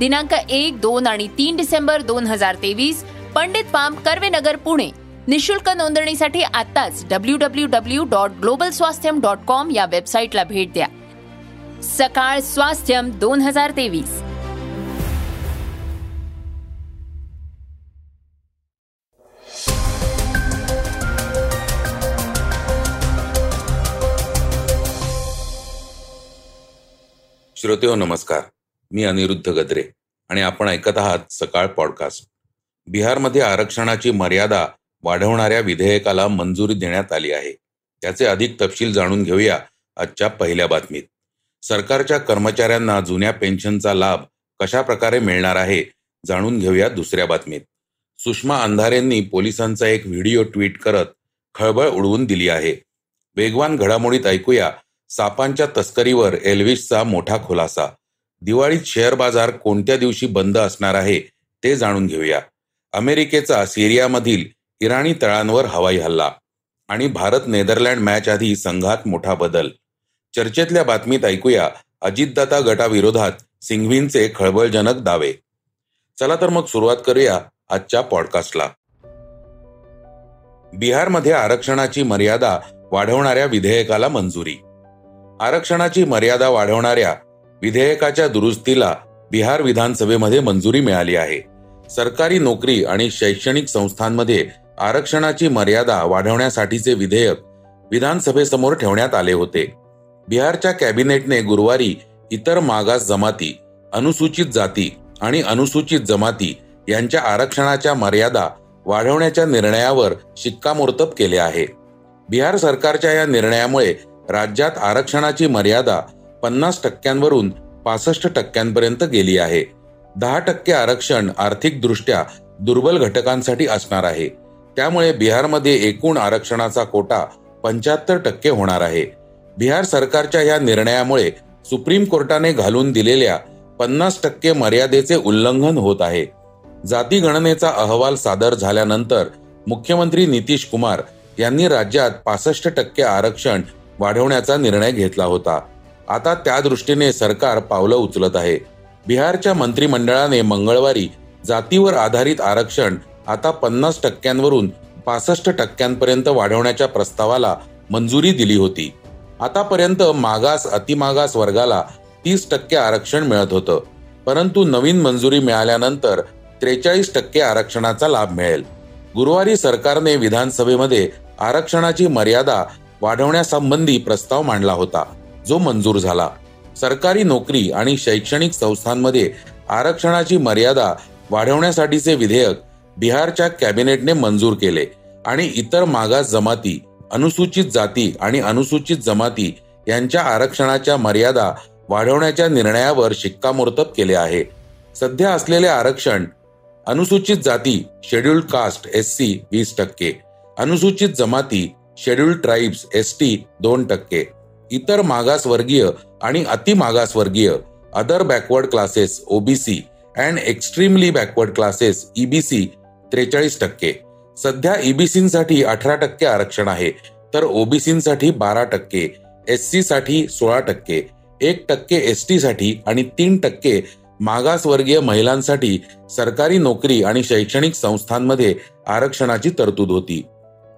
दिनांक एक दोन आणि तीन डिसेंबर दोन हजार तेवीस पंडित पाम कर्वेनगर पुणे. निशुल्क नोंदणीसाठी आताच W W W dot global Swasthyam dot com या वेबसाईटला भेट द्या. सकाळ स्वास्थ्यम दोन हजार तेवीस. श्रोतेहो नमस्कार. मी अनिरुद्ध गद्रे आणि आपण ऐकत आहात सकाळ पॉडकास्ट. बिहारमध्ये आरक्षणाची मर्यादा वाढवणाऱ्या विधेयकाला मंजुरी देण्यात आली आहे. त्याचे अधिक तपशील जाणून घेऊया आजच्या पहिल्या बातमीत. सरकारच्या कर्मचाऱ्यांना जुन्या पेन्शनचा लाभ कशा प्रकारे मिळणार आहे जाणून घेऊया दुसऱ्या बातमीत. सुषमा अंधारेंनी पोलिसांचा एक व्हिडिओ ट्विट करत खळबळ उडवून दिली आहे. वेगवान घडामोडीत ऐकूया सापांच्या तस्करीवर एल्विसचा मोठा खुलासा. दिवाळीत शेअर बाजार कोणत्या दिवशी बंद असणार आहे ते जाणून घेऊया. अमेरिकेचा सिरियामधील इराणी तळांवर हवाई हल्ला आणि भारत नेदरलँड मॅच आधी संघात मोठा बदल. चर्चेतल्या बातमीत ऐकूया अजितदाता गटाविरोधात सिंघवींचे खळबळजनक दावे. चला तर मग सुरुवात करूया आजच्या पॉडकास्टला. बिहारमध्ये आरक्षणाची मर्यादा वाढवणाऱ्या विधेयकाला मंजुरी. आरक्षणाची मर्यादा वाढवणाऱ्या विधेयकाच्या दुरुस्तीला बिहार विधानसभेमध्ये मंजुरी मिळाली आहे. सरकारी नोकरी आणि शैक्षणिक संस्थांमध्ये आरक्षणाची मर्यादा वाढवण्यासाठीचे विधेयक विधानसभेसमोर ठेवण्यात आले होते. बिहारच्या कॅबिनेटने गुरुवारी इतर मागास जमाती अनुसूचित जाती आणि अनुसूचित जमाती यांच्या आरक्षणाच्या मर्यादा वाढवण्याच्या निर्णयावर शिक्कामोर्तब केले आहे. बिहार सरकारच्या या निर्णयामुळे राज्यात आरक्षणाची मर्यादा पन्नास टक्क्यांवरून पासष्ट टक्क्यांपर्यंत गेली आहे. दहा टक्के आरक्षण आर्थिकदृष्ट्या दुर्बल घटकांसाठी असणार आहे. त्यामुळे बिहारमध्ये एकूण आरक्षणाचा कोटा पंच्याहत्तर टक्के होणार आहे. बिहार सरकारच्या या निर्णयामुळे सुप्रीम कोर्टाने घालून दिलेल्या पन्नास टक्के मर्यादेचे उल्लंघन होत आहे. जाती गणनेचा अहवाल सादर झाल्यानंतर मुख्यमंत्री नितीश कुमार यांनी राज्यात पासष्ट टक्के आरक्षण वाढवण्याचा निर्णय घेतला होता. आता त्या दृष्टीने सरकार पावलं उचलत आहे. बिहारच्या मंत्रिमंडळाने मंगळवारी जातीवर आधारित आरक्षण आता पन्नास टक्क्यांवरून पासष्ट टक्क्यांपर्यंत वाढवण्याच्या प्रस्तावाला मंजुरी दिली होती. आतापर्यंत मागास अतिमागास वर्गाला तीस टक्के आरक्षण मिळत होतं. परंतु नवीन मंजुरी मिळाल्यानंतर त्रेचाळीस टक्के आरक्षणाचा लाभ मिळेल. गुरुवारी सरकारने विधानसभेमध्ये आरक्षणाची मर्यादा वाढवण्यासंबंधी प्रस्ताव मांडला होता. जो मंजूर झाला. सरकारी नोकरी आणि शैक्षणिक संस्थांमध्ये आरक्षणाची मर्यादा वाढवण्यासाठीचे विधेयक बिहारच्या कॅबिनेटने मंजूर केले आणि इतर मागास जमाती अनुसूचित जाती आणि अनुसूचित जमाती यांच्या आरक्षणाच्या मर्यादा वाढवण्याच्या निर्णयावर शिक्कामोर्तब केले आहे. सध्या असलेले आरक्षण अनुसूचित जाती शेड्युल्ड कास्ट एस सी वीस टक्के अनुसूचित जमाती शेड्युल्ड ट्राईब्स एस टी दोन टक्के इतर मागासवर्गीय आणि अतिमागासवर्गीय other backward classes OBC and extremely backward classes EBC त्रेचाळीस टक्के. सध्या ईबीसीसाठी अठरा टक्के आरक्षण आहे तर ओबीसीसाठी बारा टक्के एस सी साठी सोळा टक्के एक टक्के एस टी साठी आणि तीन टक्के मागासवर्गीय महिलांसाठी सरकारी नोकरी आणि शैक्षणिक संस्थांमध्ये आरक्षणाची तरतूद होती.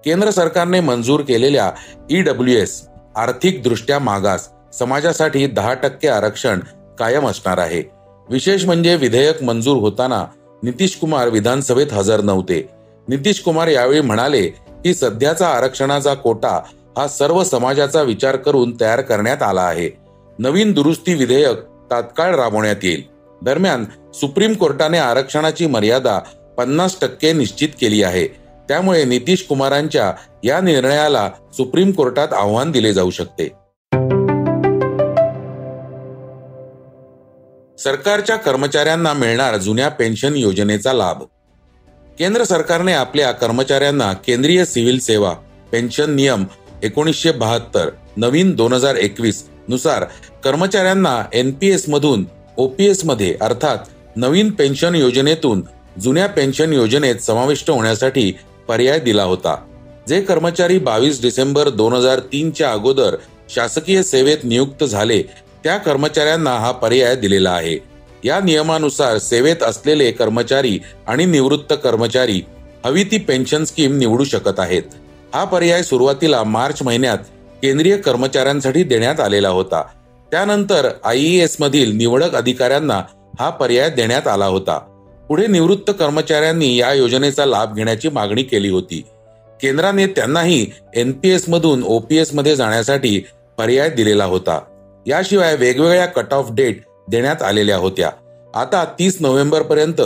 केंद्र सरकारने मंजूर केलेल्या ईडब्ल्यू एस आर्थिकदृष्ट्या मागास. समाजासाठी दहा टक्के आरक्षण कायम असणार आहे. विशेष म्हणजे विधेयक मंजूर होताना नितीश कुमार विधानसभेत हजर नव्हते. नितीश कुमार यावेळी म्हणाले की सध्याचा आरक्षणाचा कोटा हा सर्व समाजाचा विचार करून तयार करण्यात आला आहे. नवीन दुरुस्ती विधेयक तात्काळ राबवण्यात येईल. दरम्यान सुप्रीम कोर्टाने आरक्षणाची मर्यादा पन्नास टक्के निश्चित केली आहे. त्यामुळे नितीश कुमारांच्या या निर्णयाला सुप्रीम कोर्टात आव्हान दिले जाऊ शकते. सरकारच्या कर्मचाऱ्यांना मिळणार जुन्या पेन्शन योजनेचा लाभ. केंद्र सरकारने आपल्या कर्मचाऱ्यांना केंद्रीय सिव्हिल सेवा पेन्शन नियम एकोणीसशे बहात्तर नवीन दोन हजार एकवीसनुसार कर्मचाऱ्यांना एनपीएस मधून ओपीएसमध्ये अर्थात नवीन पेन्शन योजनेतून जुन्या पेन्शन योजनेत समाविष्ट होण्यासाठी पर्याय दिला होता. जे कर्मचारी बावीस डिसेंबर दोन हजार तीनच्या अगोदर शासकीय सेवेत नियुक्त झाले त्या कर्मचाऱ्यांना हा पर्याय दिलेला आहे. या नियमानुसार सेवेत असलेले कर्मचारी आणि निवृत्त कर्मचारी हवी ती पेन्शन स्कीम निवडू शकत आहेत. हा पर्याय सुरुवातीला मार्च महिन्यात केंद्रीय कर्मचाऱ्यांसाठी देण्यात आलेला होता. त्यानंतर आय एस मधील निवडक अधिकाऱ्यांना हा पर्याय देण्यात आला होता. पुढे निवृत्त कर्मचाऱ्यांनी या योजनेचा लाभ घेण्याची मागणी केली होती. केंद्राने त्यांनाही एनपीएस मधून ओपीएसमध्ये जाण्यासाठी पर्याय दिलेला होता. याशिवाय वेगवेगळ्या कट ऑफ डेट देण्यात आलेल्या होत्या. आता तीस नोव्हेंबर पर्यंत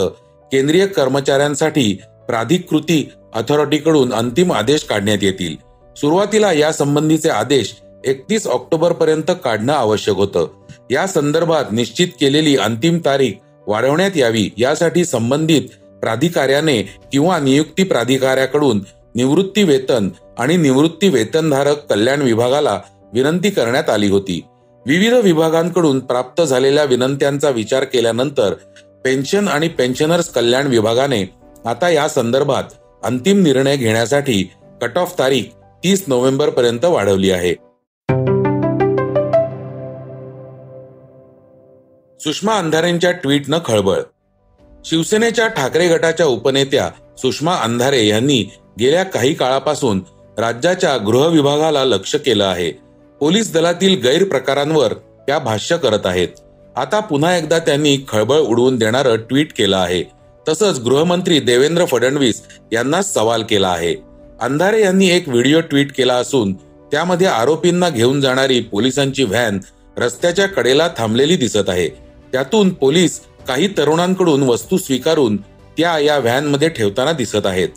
केंद्रीय कर्मचाऱ्यांसाठी प्राधिकृती अथॉरिटीकडून अंतिम आदेश काढण्यात येतील. सुरुवातीला या संबंधीचे आदेश एकतीस ऑक्टोबर पर्यंत काढणं आवश्यक होतं. या संदर्भात निश्चित केलेली अंतिम तारीख वाढवण्यात यावी यासाठी संबंधित प्राधिकाऱ्याने किंवा नियुक्ती प्राधिकाऱ्याकडून निवृत्ती वेतन आणि निवृत्ती वेतनधारक कल्याण विभागाला विनंती करण्यात आली होती. विविध विभागांकडून प्राप्त झालेल्या विनंत्यांचा विचार केल्यानंतर पेन्शन आणि पेन्शनर्स कल्याण विभागाने आता या संदर्भात अंतिम निर्णय घेण्यासाठी कट ऑफ तारीख तीस नोव्हेंबर पर्यंत वाढवली आहे. सुषमा अंधारेंच्या ट्विटनं खळबळ. शिवसेनेच्या ठाकरे गटाच्या उपनेत्या सुषमा अंधारे यांनी गेल्या काही काळापासून राज्याच्या गृह विभागाला लक्ष केलं आहे. पोलीस दलातील गैरप्रकारांवर त्या भाष्य करत आहेत. आता पुन्हा एकदा त्यांनी खळबळ उडवून देणारं ट्विट केलं आहे. तसंच गृहमंत्री देवेंद्र फडणवीस यांना सवाल केला आहे. अंधारे यांनी एक व्हिडिओ ट्विट केला असून त्यामध्ये आरोपींना घेऊन जाणारी पोलिसांची व्हॅन रस्त्याच्या कडेला थांबलेली दिसत आहे. त्यातून पोलीस काही तरुणांकडून वस्तू स्वीकारून त्या या व्हॅनमध्ये ठेवताना दिसत आहेत.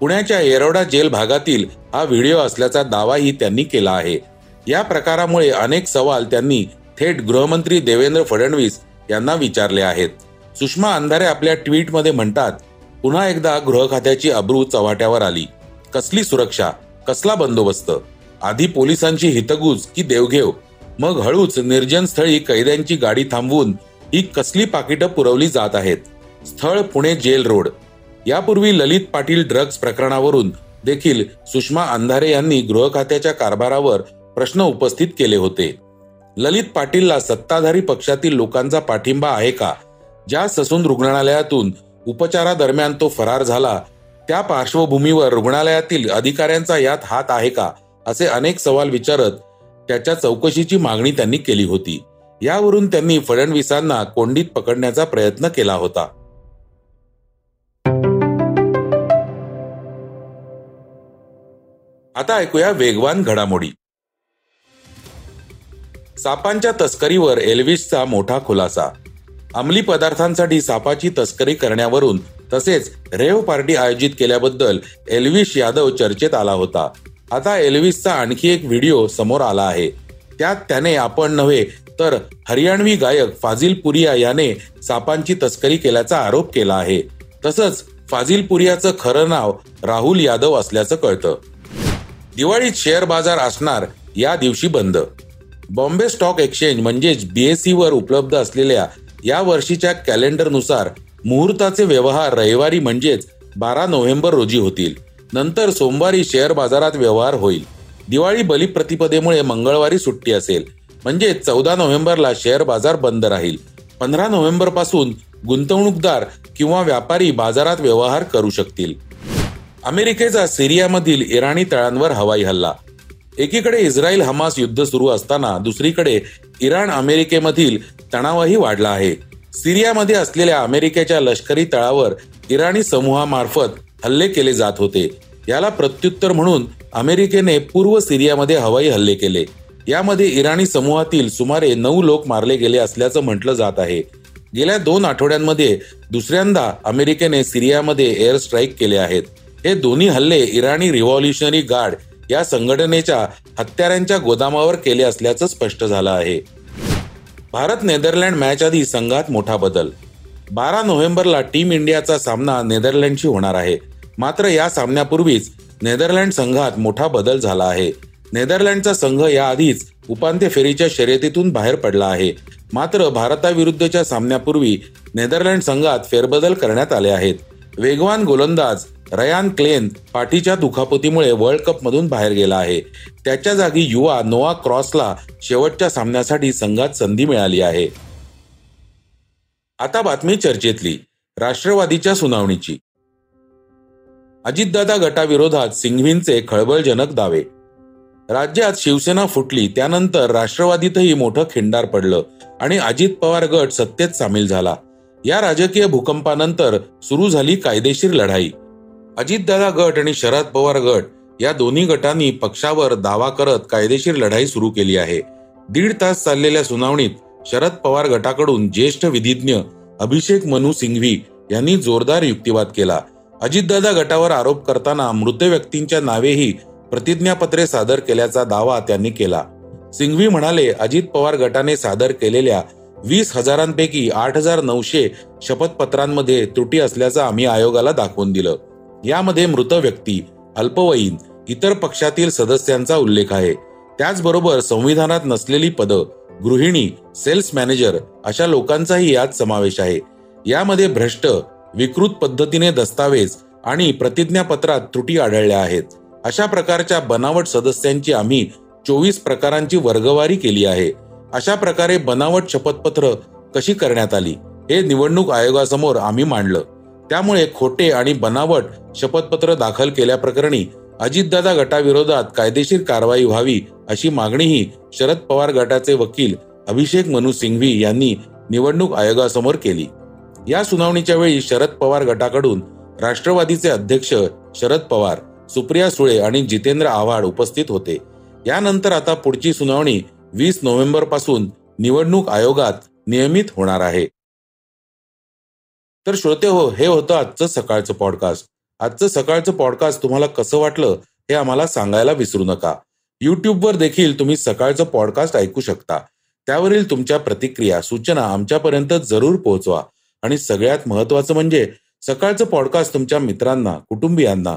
पुण्याच्या येरवडा जेल भागातील हा व्हिडिओ असल्याचा दावाही त्यांनी केला आहे. या प्रकारामुळे अनेक सवाल त्यांनी थेट गृहमंत्री देवेंद्र फडणवीस यांना विचारले आहेत. सुषमा अंधारे आपल्या ट्विटमध्ये म्हणतात पुन्हा एकदा गृह खात्याची अब्रू चव्हाट्यावर आली. कसली सुरक्षा? कसला बंदोबस्त? आधी पोलिसांची हितगुज की देवघेव? मग हळूच निर्जन स्थळी कैद्यांची गाडी थांबवून ही कसली पाकिटं पुरवली जात आहेत? स्थळ पुणे जेल रोड. यापूर्वी ललित पाटील ड्रग्ज प्रकरणावरून देखील सुषमा अंधारे यांनी गृह खात्याच्या कारभारावर प्रश्न उपस्थित केले होते. ललित पाटीलला सत्ताधारी पक्षातील लोकांचा पाठिंबा आहे का? ज्या ससून रुग्णालयातून उपचारादरम्यान तो फरार झाला त्या पार्श्वभूमीवर रुग्णालयातील अधिकाऱ्यांचा यात हात आहे का? असे अनेक सवाल विचारत त्याच्या चौकशीची मागणी त्यांनी केली होती. यावरून त्यांनी फडणवीसांना कोंडीत पकडण्याचा प्रयत्न केला होता. आता ऐकूया वेगवान घडामोडी. सापांच्या तस्करीवर एल्विसचा मोठा खुलासा. अंमली पदार्थांसाठी सापाची तस्करी करण्यावरून तसेच रेव पार्टी आयोजित केल्याबद्दल एल्विश यादव चर्चेत आला होता. आता एल्विसचा आणखी एक व्हिडिओ समोर आला आहे. त्यात त्याने आपण नव्हे तर हरियाणवी गायक फाजिल पुरिया याने सापांची तस्करी केल्याचा आरोप केला आहे. तसंच फाजिल पुरियाचं खरं नाव राहुल यादव असल्याचं कळतं. दिवाळीत शेअर बाजार असणार या दिवशी बंद. बॉम्बे स्टॉक एक्सचेंज म्हणजेच बीएससी वर उपलब्ध असलेल्या या वर्षीच्या कॅलेंडरनुसार मुहूर्ताचे व्यवहार रविवारी म्हणजेच बारा नोव्हेंबर रोजी होतील. नंतर सोमवारी शेअर बाजारात व्यवहार होईल. दिवाळी बलिप्रतिपदेमुळे मंगळवारी सुट्टी असेल. म्हणजे चौदा नोव्हेंबरला शेअर बाजार बंद राहील. पंधरा नोव्हेंबरपासून गुंतवणूकदार किंवा व्यापारी बाजारात व्यवहार करू शकतील. अमेरिकेचा सिरियामधील इराणी तळांवर हवाई हल्ला. एकीकडे इस्रायल हमास युद्ध सुरू असताना दुसरीकडे इराण अमेरिकेमधील तणावही वाढला आहे. सिरियामध्ये असलेल्या अमेरिकेच्या लष्करी तळावर इराणी समूहामार्फत हल्ले केले जात होते. याला प्रत्युत्तर म्हणून अमेरिकेने पूर्व सिरियामध्ये हवाई हल्ले केले. यामध्ये इराणी समूहातील सुमारे नऊ लोक मारले गेले असल्याचं म्हटलं जात आहे. गेल्या दोन आठवड्यांमध्ये दुसऱ्यांदा अमेरिकेने सिरियामध्ये एअर स्ट्राईक केले आहेत. हे दोन्ही हल्ले इराणी रिव्हॉल्युशनरी गार्ड या संघटनेच्या हत्यारांच्या गोदामावर केले असल्याचं स्पष्ट झालं आहे. भारत नेदरलँड मॅच आधी संघात मोठा बदल. बारा नोव्हेंबरला टीम इंडियाचा सामना नेदरलँडशी होणार आहे. मात्र या सामन्यापूर्वीच नेदरलँड संघात मोठा बदल झाला आहे. नेदरलँडचा संघ याआधीच उपांत्य फेरीच्या शर्यतीतून बाहेर पडला आहे. मात्र भारताविरुद्धच्या सामन्यापूर्वी नेदरलँड संघात फेरबदल करण्यात आले आहेत. वेगवान गोलंदाज रयान क्लेन पाठीच्या दुखापतीमुळे वर्ल्ड कप मधून बाहेर गेला आहे. त्याच्या जागी युवा नोआ क्रॉसला शेवटच्या सामन्यासाठी संघात संधी मिळाली आहे. आता बातमी चर्चेतली. राष्ट्रवादीच्या सुनावणीची. अजितदादा गटाविरोधात सिंघवींचे खळबळजनक दावे. राज्यात शिवसेना फुटली त्यानंतर राष्ट्रवादीतही मोठं खिंडार पडलं आणि अजित पवार गट सत्तेत सामील झाला. या राजकीय भूकंपानंतर सुरू झाली कायदेशीर लढाई. अजितदादा गट आणि शरद पवार गट या दोन्ही गटांनी पक्षावर दावा करत कायदेशीर लढाई सुरू केली आहे. दीड तास चाललेल्या सुनावणीत शरद पवार गटाकडून ज्येष्ठ विधिज्ञ अभिषेक मनु सिंघवी यांनी जोरदार युक्तिवाद केला. अजितदादा गटावर आरोप करताना मृत व्यक्तींच्या नावेही प्रतिज्ञापत्रे सादर केल्याचा दावा त्यांनी केला. सिंघवी म्हणाले अजित पवार गटाने सादर केलेल्या वीस हजारांपैकी आठ हजार नऊशे शपथपत्रांमध्ये त्रुटी असल्याचं आम्ही आयोगाला दाखवून दिलं. यामध्ये मृत व्यक्ती अल्पवयीन इतर पक्षातील सदस्यांचा उल्लेख आहे. त्याचबरोबर संविधानात नसलेली पदं गृहिणी सेल्स मॅनेजर अशा लोकांचाही यात समावेश आहे. यामध्ये भ्रष्ट विकृत पद्धतीने दस्तावेज आणि प्रतिज्ञापत्रात त्रुटी आढळल्या आहेत. अशा प्रकारच्या बनावट सदस्यांची आम्ही चोवीस प्रकारांची वर्गवारी केली आहे. अशा प्रकारे बनावट शपथपत्र कशी करण्यात आली हे निवडणूक आयोगासमोर आम्ही मांडलं. त्यामुळे खोटे आणि बनावट शपथपत्र दाखल केल्याप्रकरणी अजितदादा गटाविरोधात कायदेशीर कारवाई व्हावी अशी मागणीही शरद पवार गटाचे वकील अभिषेक मनु सिंघवी यांनी निवडणूक आयोगासमोर केली. या सुनावणीच्या वेळी शरद पवार गटाकडून राष्ट्रवादीचे अध्यक्ष शरद पवार सुप्रिया सुळे आणि जितेंद्र आव्हाड उपस्थित होते. यानंतर आता पुढची सुनावणी वीस नोव्हेंबरपासून निवडणूक आयोगात नियमित होणार आहे. तर श्रोते हो हे होतं आजचं सकाळचं पॉडकास्ट आजचं सकाळचं पॉडकास्ट तुम्हाला कसं वाटलं हे आम्हाला सांगायला विसरू नका. युट्यूबवर देखील तुम्ही सकाळचं पॉडकास्ट ऐकू शकता. त्यावरील तुमच्या प्रतिक्रिया सूचना आमच्यापर्यंत जरूर पोहोचवा. आणि सगळ्यात महत्वाचं म्हणजे सकाळचं पॉडकास्ट तुमच्या मित्रांना कुटुंबियांना